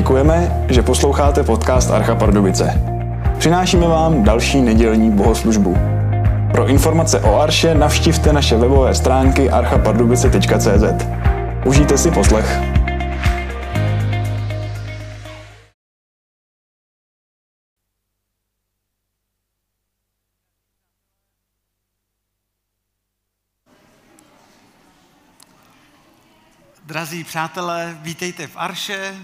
Děkujeme, že posloucháte podcast Archa Pardubice. Přinášíme vám další nedělní bohoslužbu. Pro informace o Arše navštivte naše webové stránky archapardubice.cz. Užijte si poslech. Drazí přátelé, vítejte v Arše,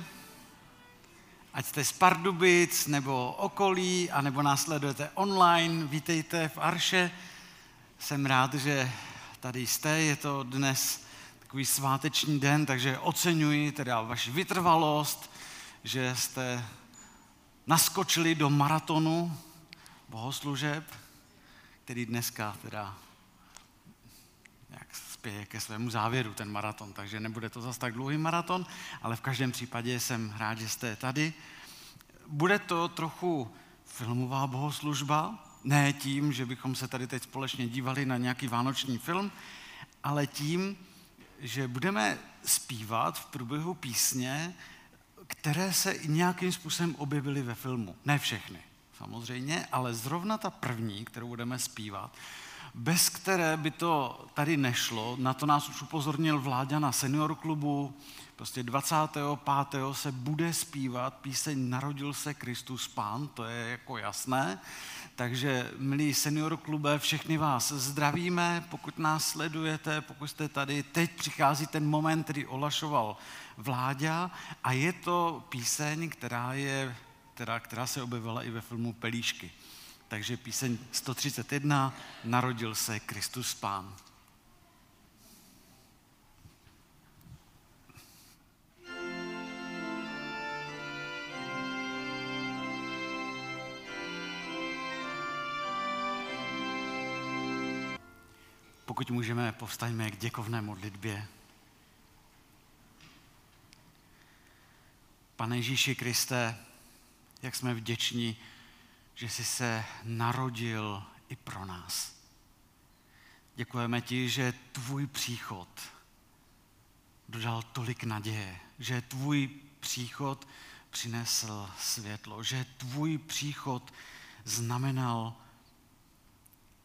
ať jste z Pardubic nebo okolí, anebo následujete online, vítejte v Arše. Jsem rád, že tady jste, je to dnes takový sváteční den, takže oceňuji teda vaši vytrvalost, že jste naskočili do maratonu bohoslužeb, který dneska teda jak spěje ke svému závěru ten maraton, takže nebude to zas tak dlouhý maraton, ale v každém případě jsem rád, že jste tady. Bude to trochu filmová bohoslužba, ne tím, že bychom se tady teď společně dívali na nějaký vánoční film, ale tím, že budeme zpívat v průběhu písně, které se nějakým způsobem objevily ve filmu. Ne všechny, samozřejmě, ale zrovna ta první, kterou budeme zpívat, bez které by to tady nešlo, na to nás už upozornil Vláďa na senior klubu, prostě 25. se bude zpívat píseň Narodil se Kristus Pán, to je jako jasné, takže, milí senior klube, všechny vás zdravíme, pokud nás sledujete, pokud jste tady. Teď přichází ten moment, který olašoval Vláďa a je to píseň, která, je, která, která se objevila i ve filmu Pelíšky. Takže píseň 131, Narodil se Kristus Pán. Pokud můžeme, povstaňme k děkovné modlitbě. Pane Ježíši Kriste, jak jsme vděční, že jsi se narodil i pro nás. Děkujeme ti, že tvůj příchod dodal tolik naděje, že tvůj příchod přinesl světlo, že tvůj příchod znamenal,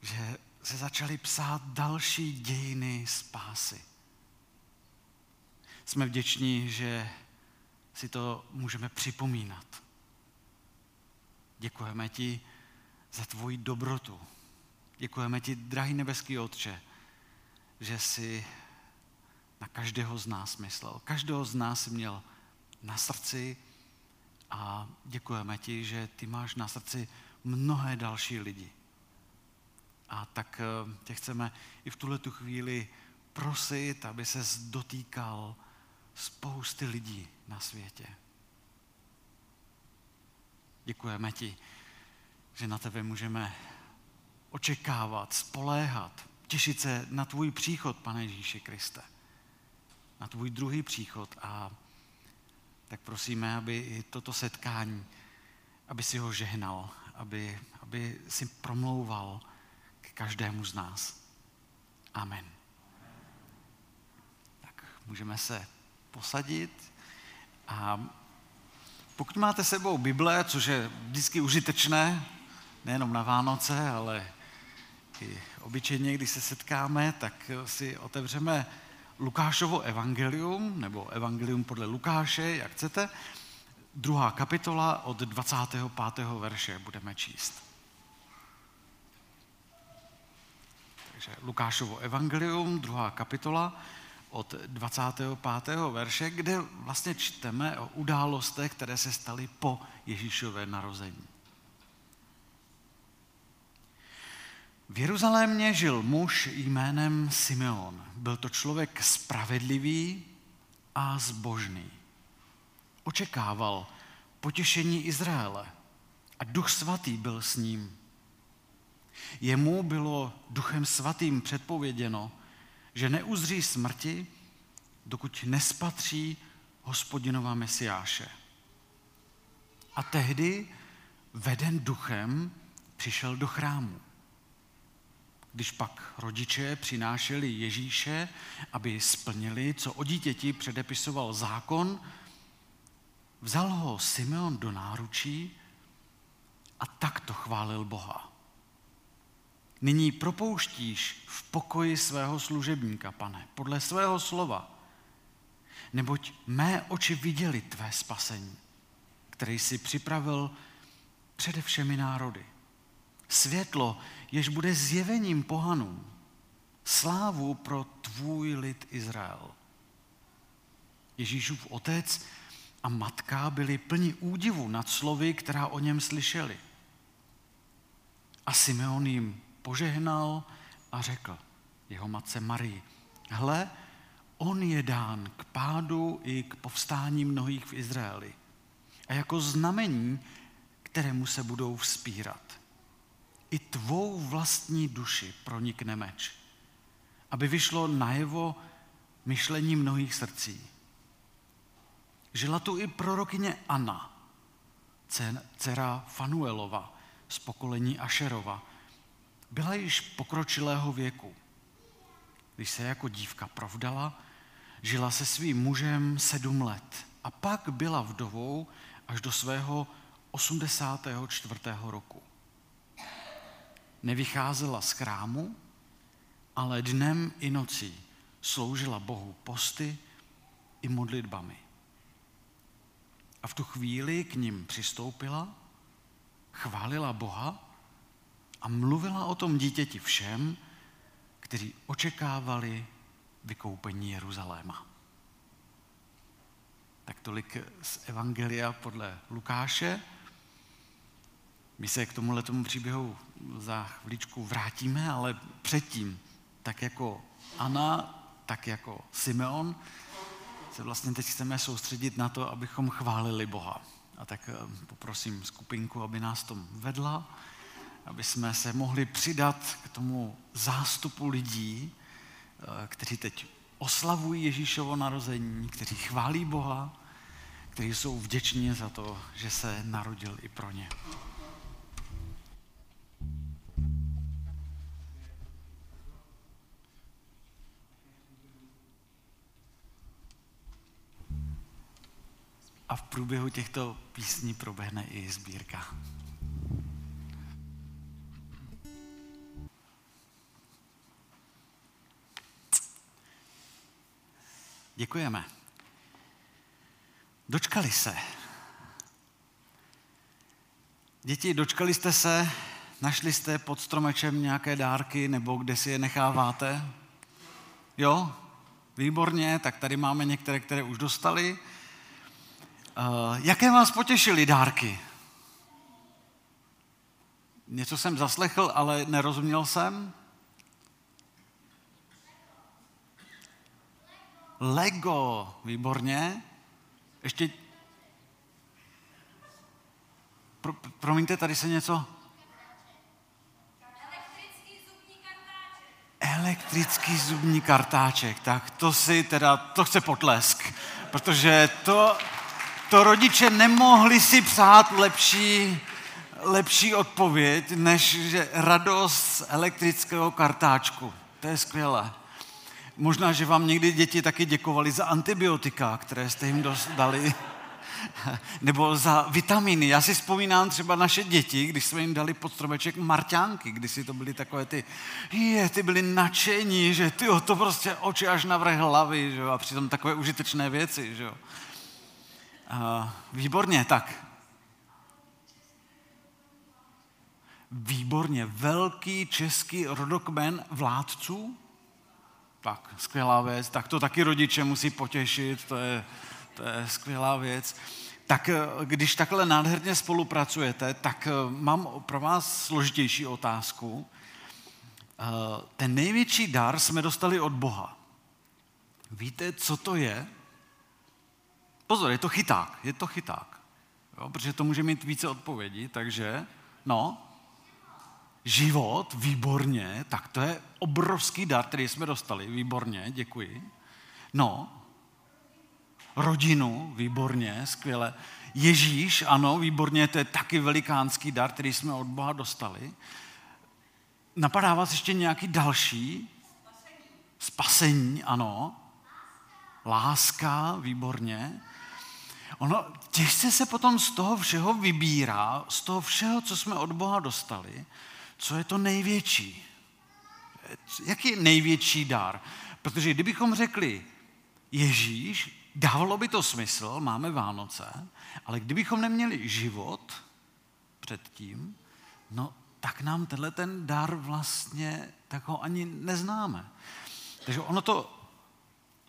že se začaly psát další dějiny spásy. Jsme vděční, že si to můžeme připomínat. Děkujeme ti za tvoji dobrotu. Děkujeme ti, drahý nebeský Otče, že jsi na každého z nás myslel. Každého z nás měl na srdci a děkujeme ti, že ty máš na srdci mnohé další lidi. A tak eh, tě chceme i v tuhle tu chvíli prosit, aby se dotýkal spousty lidí na světě. Děkujeme ti, že na tebe můžeme očekávat, spoléhat, těšit se na tvůj příchod, pane Ježíši Kriste. Na tvůj druhý příchod a tak prosíme, aby i toto setkání, aby si ho žehnal, aby, aby si promlouval k každému z nás. Amen. Tak můžeme se posadit a pokud máte sebou Bible, což je vždycky užitečné, nejenom na Vánoce, ale i obyčejně, když se setkáme, tak si otevřeme Lukášovo evangelium, nebo evangelium podle Lukáše, jak chcete. Druhá kapitola od 25. verše budeme číst. Takže Lukášovo evangelium, druhá kapitola, od 25. verše, kde vlastně čteme o událostech, které se staly po Ježíšové narození. V Jeruzalémě žil muž jménem Simeon. Byl to člověk spravedlivý a zbožný. Očekával potěšení Izraele a duch svatý byl s ním. Jemu bylo duchem svatým předpověděno, že neuzří smrti, dokud nespatří hospodinova Mesiáše. A tehdy, veden duchem, přišel do chrámu. Když pak rodiče přinášeli Ježíše, aby splnili, co o dítěti předepisoval zákon, Vzal ho Simeon do náručí a takto chválil Boha. Nyní propouštíš v pokoji svého služebníka, pane, podle svého slova, neboť mé oči viděli tvé spasení, který jsi připravil přede všemi národy. Světlo, jež bude zjevením pohanům, slávu pro tvůj lid Izrael. Ježíšův otec a matka byli plni údivu nad slovy, která o něm slyšeli. A Simeon jim požehnal a řekl jeho matce Marii, hle, on je dán k pádu i k povstání mnohých v Izraeli. A jako znamení, kterému se budou vzpírat. I tvou vlastní duši pronikne meč, aby vyšlo najevo myšlení mnohých srdcí. Žila tu i prorokyně Anna, dcera Fanuelova z pokolení Ašerova. Byla již pokročilého věku. Když se jako dívka provdala, žila se svým mužem sedm let a pak byla vdovou až do svého 84. roku. Nevycházela z chrámu, ale dnem i nocí sloužila Bohu posty i modlitbami. A v tu chvíli k ním přistoupila, chválila Boha a mluvila o tom dítěti všem, kteří očekávali vykoupení Jeruzaléma. Tak tolik z Evangelia podle Lukáše. My se k tomuhle tomu příběhu za chvíličku vrátíme, ale předtím, tak jako Anna, tak jako Simeon, se vlastně teď chceme soustředit na to, abychom chválili Boha. A tak eh, poprosím skupinku, aby nás tom vedla, aby jsme se mohli přidat k tomu zástupu lidí, eh, kteří teď oslavují Ježíšovo narození, kteří chválí Boha, kteří jsou vděční za to, že se narodil i pro ně. a v průběhu těchto písní proběhne i sbírka. Děkujeme. Dočkali se. Děti, dočkali jste se, našli jste pod stromečem nějaké dárky nebo kde si je necháváte? Jo? Výborně, tak tady máme některé, které už dostali. Uh, jaké vás potěšily dárky? Něco jsem zaslechl, ale nerozuměl jsem. Lego, výborně. Ještě... Pro, promiňte, tady se něco... Elektrický zubní kartáček. Elektrický zubní kartáček, tak to si teda, to chce potlesk, protože to, to rodiče nemohli si přát lepší, lepší odpověď, než že radost z elektrického kartáčku. To je skvělé. Možná, že vám někdy děti taky děkovali za antibiotika, které jste jim dali, nebo za vitaminy. Já si vzpomínám třeba naše děti, když jsme jim dali pod stromeček marťánky, když si to byly takové ty, je, ty byly nadšení, že ty to prostě oči až na vrch hlavy, že? a přitom takové užitečné věci. Že? Uh, výborně, tak. Výborně, velký český rodokmen vládců, tak, skvělá věc. Tak to taky rodiče musí potěšit, to je, to je skvělá věc. Tak eh, když takhle nádherně spolupracujete, tak eh, mám pro vás složitější otázku. Eh, ten největší dar jsme dostali od Boha. Víte, co to je? Pozor, je to chyták, je to chyták. Jo, protože to může mít více odpovědí, takže, no, život, výborně, tak to je obrovský dar, který jsme dostali, výborně, děkuji. No, rodinu, výborně, skvěle. Ježíš, ano, výborně, to je taky velikánský dar, který jsme od Boha dostali. Napadá vás ještě nějaký další? Spasení, Spasení ano. Láska, výborně. Ono těžce se potom z toho všeho vybírá, z toho všeho, co jsme od Boha dostali, co je to největší. Jaký je největší dar? Protože kdybychom řekli Ježíš, dávalo by to smysl, máme Vánoce, ale kdybychom neměli život předtím, no tak nám tenhle ten dar vlastně tak ho ani neznáme. Takže ono to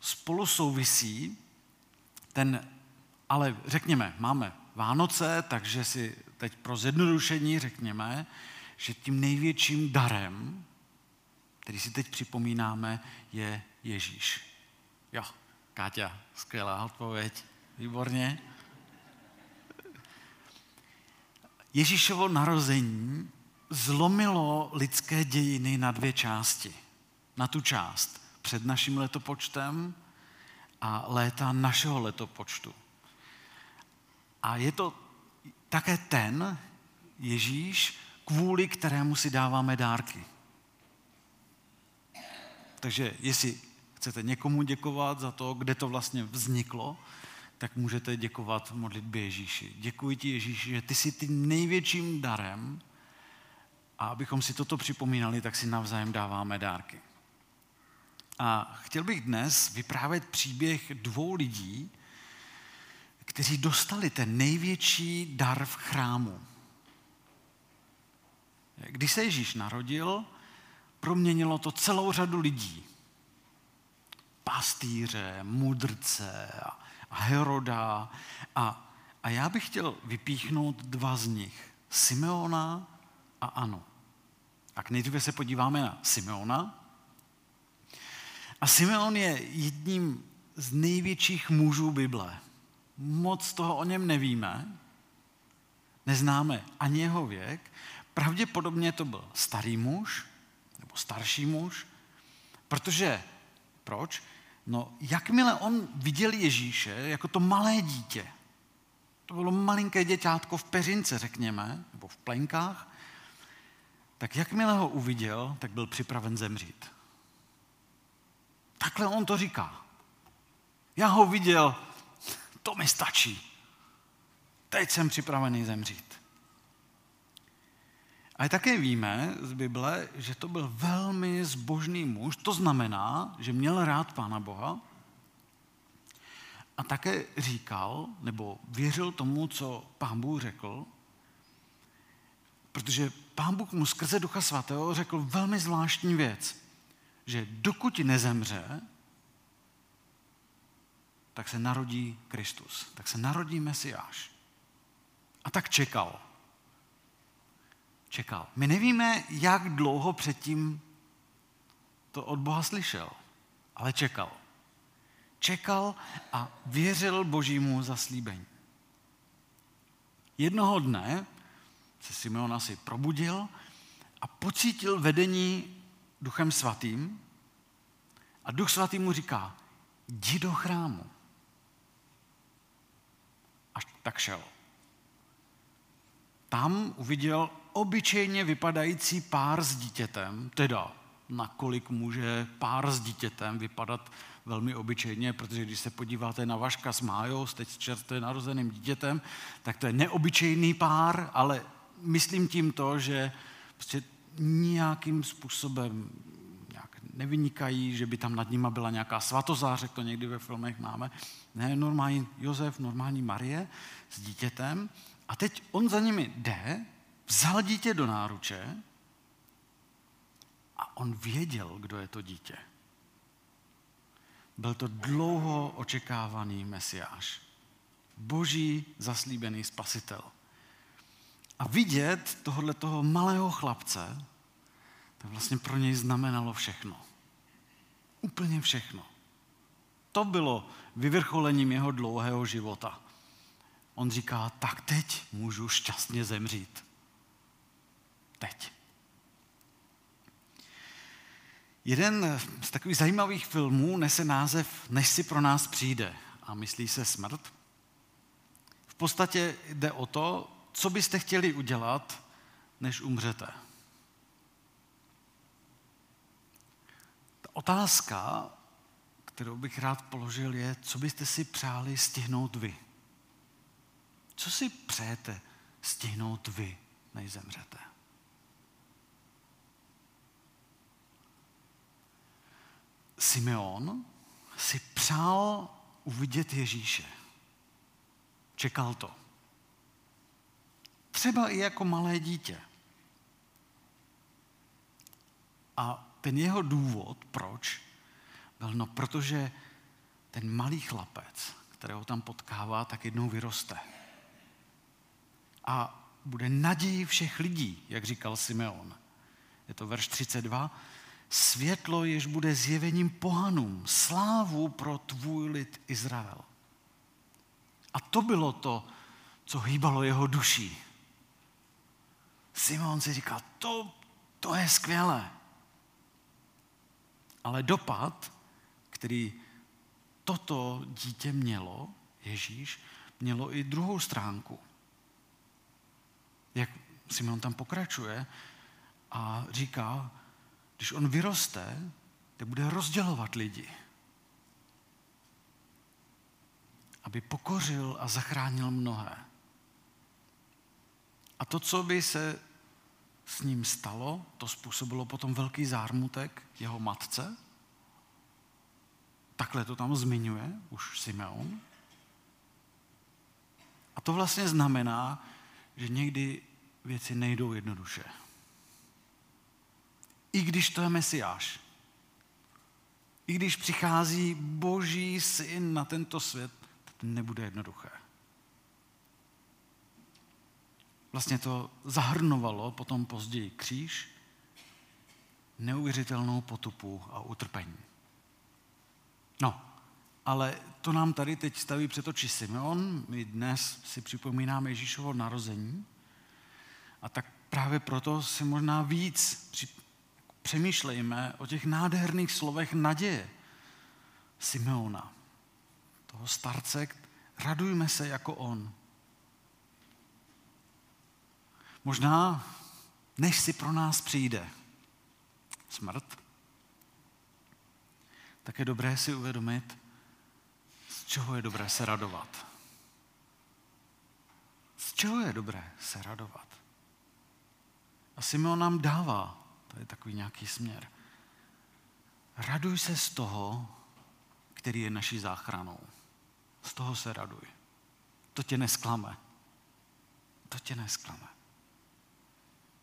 spolu souvisí, ten, ale řekněme, máme Vánoce, takže si teď pro zjednodušení řekněme, že tím největším darem, který si teď připomínáme, je Ježíš. Jo, Káťa, skvělá odpověď, výborně. Ježíšovo narození zlomilo lidské dějiny na dvě části. Na tu část před naším letopočtem a léta našeho letopočtu. A je to také ten Ježíš, kvůli kterému si dáváme dárky. Takže jestli chcete někomu děkovat za to, kde to vlastně vzniklo, tak můžete děkovat v modlitbě Ježíši. Děkuji ti Ježíši, že ty jsi tím největším darem a abychom si toto připomínali, tak si navzájem dáváme dárky. A chtěl bych dnes vyprávět příběh dvou lidí, kteří dostali ten největší dar v chrámu. Když se Ježíš narodil, proměnilo to celou řadu lidí. Pastýře, mudrce a Heroda. A, a já bych chtěl vypíchnout dva z nich. Simeona a Anu. Tak nejdříve se podíváme na Simeona. A Simeon je jedním z největších mužů Bible. Moc toho o něm nevíme, neznáme ani jeho věk. Pravděpodobně to byl starý muž, nebo starší muž, protože, proč? No, jakmile on viděl Ježíše jako to malé dítě, to bylo malinké děťátko v peřince, řekněme, nebo v plenkách, tak jakmile ho uviděl, tak byl připraven zemřít. Takhle on to říká. Já ho viděl, to mi stačí. Teď jsem připravený zemřít. Ale také víme z Bible, že to byl velmi zbožný muž, to znamená, že měl rád Pána Boha a také říkal, nebo věřil tomu, co Pán Bůh řekl, protože Pán Bůh mu skrze Ducha Svatého řekl velmi zvláštní věc, že dokud nezemře, tak se narodí Kristus, tak se narodí Mesiáš. A tak čekal. Čekal. My nevíme, jak dlouho předtím to od Boha slyšel, ale čekal. Čekal a věřil božímu zaslíbení. Jednoho dne se Simeon asi probudil a pocítil vedení duchem svatým a duch svatý mu říká, jdi do chrámu. Až tak šel. Tam uviděl obyčejně vypadající pár s dítětem, teda nakolik může pár s dítětem vypadat velmi obyčejně, protože když se podíváte na Vaška s Májou, teď s čerstvě narozeným dítětem, tak to je neobyčejný pár, ale myslím tím to, že prostě nějakým způsobem nějak nevynikají, že by tam nad nima byla nějaká svatozář, to někdy ve filmech máme. Ne, normální Josef, normální Marie s dítětem. A teď on za nimi jde, vzal dítě do náruče a on věděl, kdo je to dítě. Byl to dlouho očekávaný mesiáš. Boží zaslíbený spasitel. A vidět tohohle toho malého chlapce, to vlastně pro něj znamenalo všechno. Úplně všechno. To bylo vyvrcholením jeho dlouhého života. On říká, tak teď můžu šťastně zemřít. Teď. Jeden z takových zajímavých filmů nese název Než si pro nás přijde a myslí se smrt. V podstatě jde o to, co byste chtěli udělat, než umřete. Ta otázka, kterou bych rád položil, je, co byste si přáli stihnout vy, Co si přejete stihnout vy, než zemřete? Simeon si přál uvidět Ježíše. Čekal to. Třeba i jako malé dítě. A ten jeho důvod, proč, byl no, protože ten malý chlapec, kterého tam potkává, tak jednou vyroste. A bude naději všech lidí, jak říkal Simeon. Je to verš 32. Světlo, jež bude zjevením pohanům, slávu pro tvůj lid Izrael. A to bylo to, co hýbalo jeho duší. Simon si říkal, to, to je skvělé. Ale dopad, který toto dítě mělo, Ježíš, mělo i druhou stránku. Jak Simon tam pokračuje a říká, když on vyroste, tak bude rozdělovat lidi. Aby pokořil a zachránil mnohé. A to, co by se s ním stalo, to způsobilo potom velký zármutek jeho matce. Takhle to tam zmiňuje už Simeon. A to vlastně znamená, že někdy věci nejdou jednoduše. I když to je Mesiáš. I když přichází boží syn na tento svět, to nebude jednoduché. Vlastně to zahrnovalo potom později kříž, neuvěřitelnou potupu a utrpení. No, ale to nám tady teď staví před oči Simeon. My dnes si připomínáme Ježíšovo narození. A tak právě proto si možná víc přemýšlejme o těch nádherných slovech naděje Simeona, toho starce, radujme se jako on. Možná, než si pro nás přijde smrt, tak je dobré si uvědomit, z čeho je dobré se radovat. Z čeho je dobré se radovat? A Simeon nám dává to je takový nějaký směr. Raduj se z toho, který je naší záchranou. Z toho se raduj. To tě nesklame. To tě nesklame.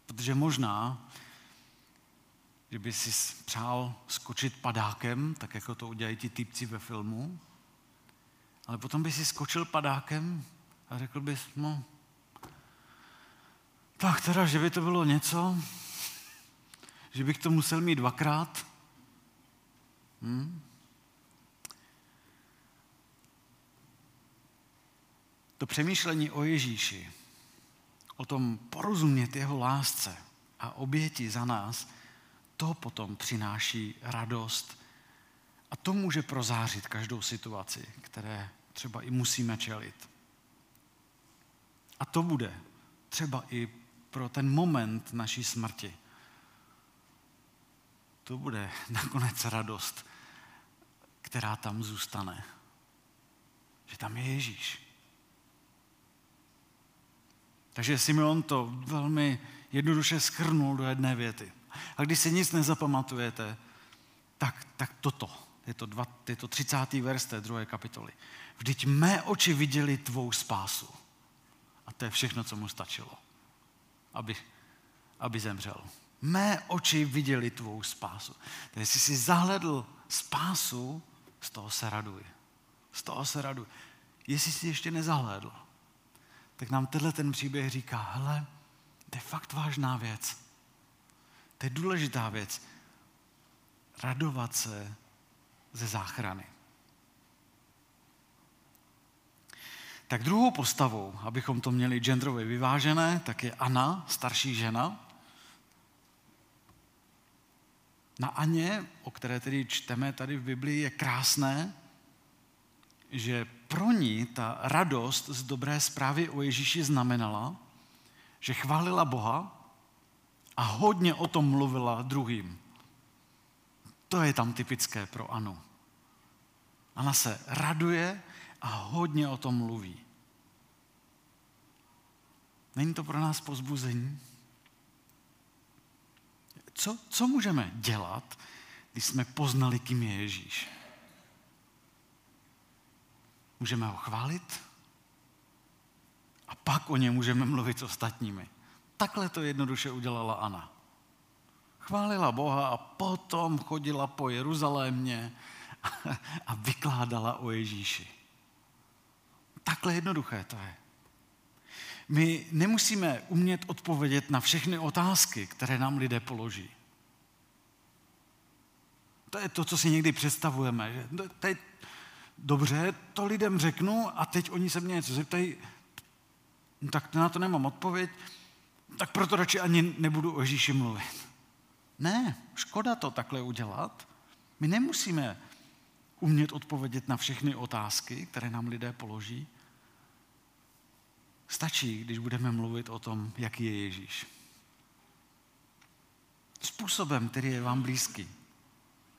Protože možná, že si přál skočit padákem, tak jako to udělají ti typci ve filmu, ale potom by si skočil padákem a řekl bys, no, tak teda, že by to bylo něco, že bych to musel mít dvakrát? Hm? To přemýšlení o Ježíši, o tom porozumět jeho lásce a oběti za nás, to potom přináší radost a to může prozářit každou situaci, které třeba i musíme čelit. A to bude třeba i pro ten moment naší smrti to bude nakonec radost, která tam zůstane. Že tam je Ježíš. Takže Simeon to velmi jednoduše schrnul do jedné věty. A když si nic nezapamatujete, tak, tak toto, je to, dva, je to 30. verš té druhé kapitoly. Vždyť mé oči viděli tvou spásu. A to je všechno, co mu stačilo, aby, aby zemřel. Mé oči viděli tvou spásu. Takže jestli jsi zahledl spásu, z toho se raduj. Z toho se raduj. Jestli jsi ještě nezahledl, tak nám tenhle ten příběh říká, hele, to je fakt vážná věc. To je důležitá věc. Radovat se ze záchrany. Tak druhou postavou, abychom to měli genderově vyvážené, tak je Anna, starší žena, Na Aně, o které tedy čteme tady v Biblii, je krásné, že pro ní ta radost z dobré zprávy o Ježíši znamenala, že chválila Boha a hodně o tom mluvila druhým. To je tam typické pro Anu. Ana se raduje a hodně o tom mluví. Není to pro nás pozbuzení? Co, co můžeme dělat, když jsme poznali, kým je Ježíš? Můžeme ho chválit a pak o něm můžeme mluvit s ostatními. Takhle to jednoduše udělala Ana. Chválila Boha a potom chodila po Jeruzalémě a vykládala o Ježíši. Takhle jednoduché to je. My nemusíme umět odpovědět na všechny otázky, které nám lidé položí. To je to, co si někdy představujeme. Že teď, dobře, to lidem řeknu a teď oni se mě něco zeptají, no tak na to nemám odpověď, tak proto radši ani nebudu o Ježíši mluvit. Ne, škoda to takhle udělat. My nemusíme umět odpovědět na všechny otázky, které nám lidé položí. Stačí, když budeme mluvit o tom, jaký je Ježíš. Způsobem, který je vám blízký.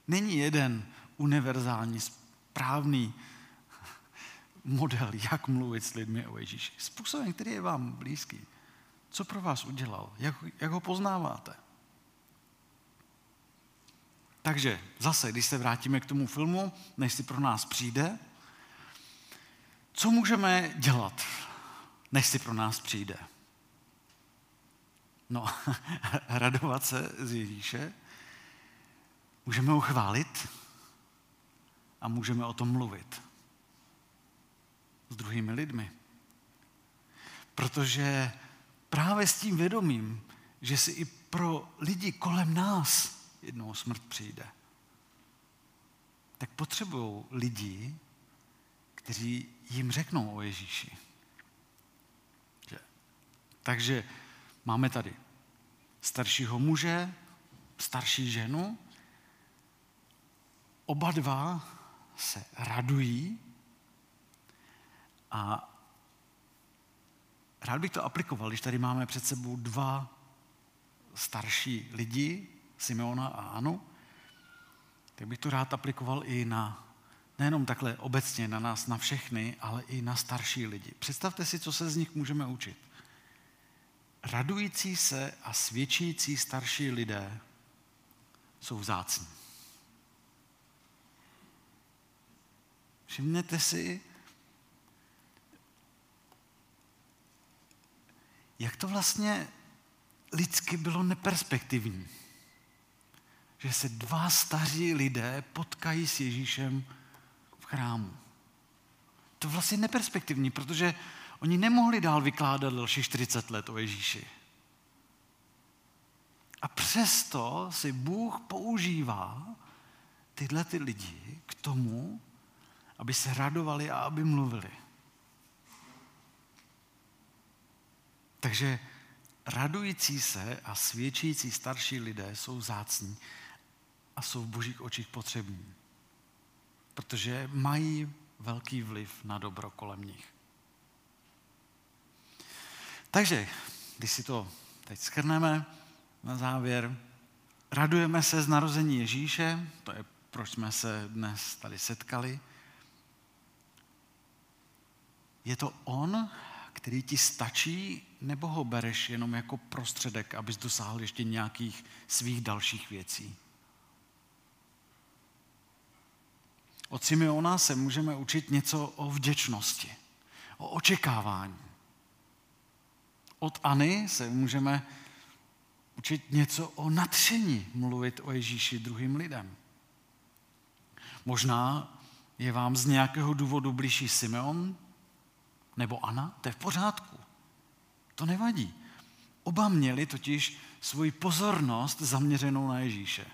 Není jeden univerzální, správný model, jak mluvit s lidmi o Ježíši. Způsobem, který je vám blízký. Co pro vás udělal? Jak, jak ho poznáváte? Takže zase, když se vrátíme k tomu filmu, než si pro nás přijde, co můžeme dělat, než si pro nás přijde? No, radovat se z Ježíše, můžeme ho chválit a můžeme o tom mluvit s druhými lidmi. Protože právě s tím vědomím, že si i pro lidi kolem nás jednou smrt přijde, tak potřebují lidi, kteří jim řeknou o Ježíši. Takže máme tady staršího muže, starší ženu, oba dva se radují a rád bych to aplikoval, když tady máme před sebou dva starší lidi, Simeona a Anu, tak bych to rád aplikoval i na, nejenom takhle obecně na nás, na všechny, ale i na starší lidi. Představte si, co se z nich můžeme učit. Radující se a svědčící starší lidé jsou vzácní. Všimněte si, jak to vlastně lidsky bylo neperspektivní že se dva staří lidé potkají s Ježíšem v chrámu. To vlastně neperspektivní, protože oni nemohli dál vykládat další 40 let o Ježíši. A přesto si Bůh používá tyhle ty lidi k tomu, aby se radovali a aby mluvili. Takže radující se a svědčící starší lidé jsou zácní a jsou v božích očích potřební. Protože mají velký vliv na dobro kolem nich. Takže, když si to teď schrneme na závěr, radujeme se z narození Ježíše, to je proč jsme se dnes tady setkali. Je to on, který ti stačí, nebo ho bereš jenom jako prostředek, abys dosáhl ještě nějakých svých dalších věcí? Od Simeona se můžeme učit něco o vděčnosti, o očekávání. OdAny se můžeme učit něco o nadšení mluvit o Ježíši druhým lidem. Možná je vám z nějakého důvodu blížší Simeon nebo Ana, to je v pořádku. To nevadí. Oba měli totiž svoji pozornost zaměřenou na Ježíše.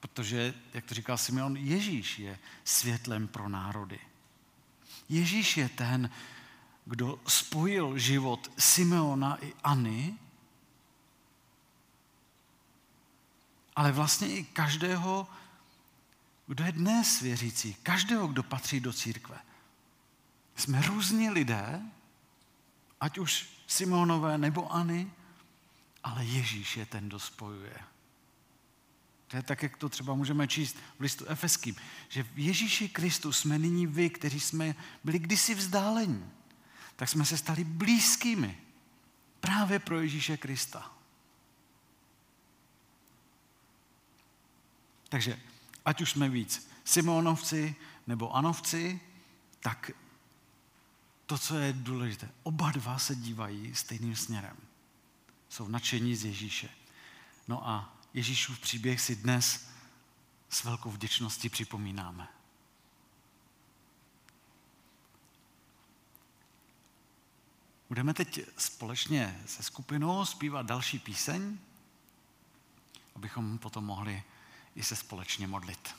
Protože, jak to říkal Simeon, Ježíš je světlem pro národy. Ježíš je ten, kdo spojil život Simeona iAny, ale vlastně i každého, kdo je dnes věřící, každého, kdo patří do církve. Jsme různí lidé, ať už Simonové nebo Any, ale Ježíš je ten, kdo spojuje. To je tak, jak to třeba můžeme číst v listu Efeským, že v Ježíši Kristu jsme nyní vy, kteří jsme byli kdysi vzdálení. Tak jsme se stali blízkými právě pro Ježíše Krista. Takže ať už jsme víc Simonovci nebo Anovci, tak to, co je důležité, oba dva se dívají stejným směrem. Jsou nadšení z Ježíše. No a Ježíšův příběh si dnes s velkou vděčností připomínáme. Budeme teď společně se skupinou zpívat další píseň, abychom potom mohli i se společně modlit.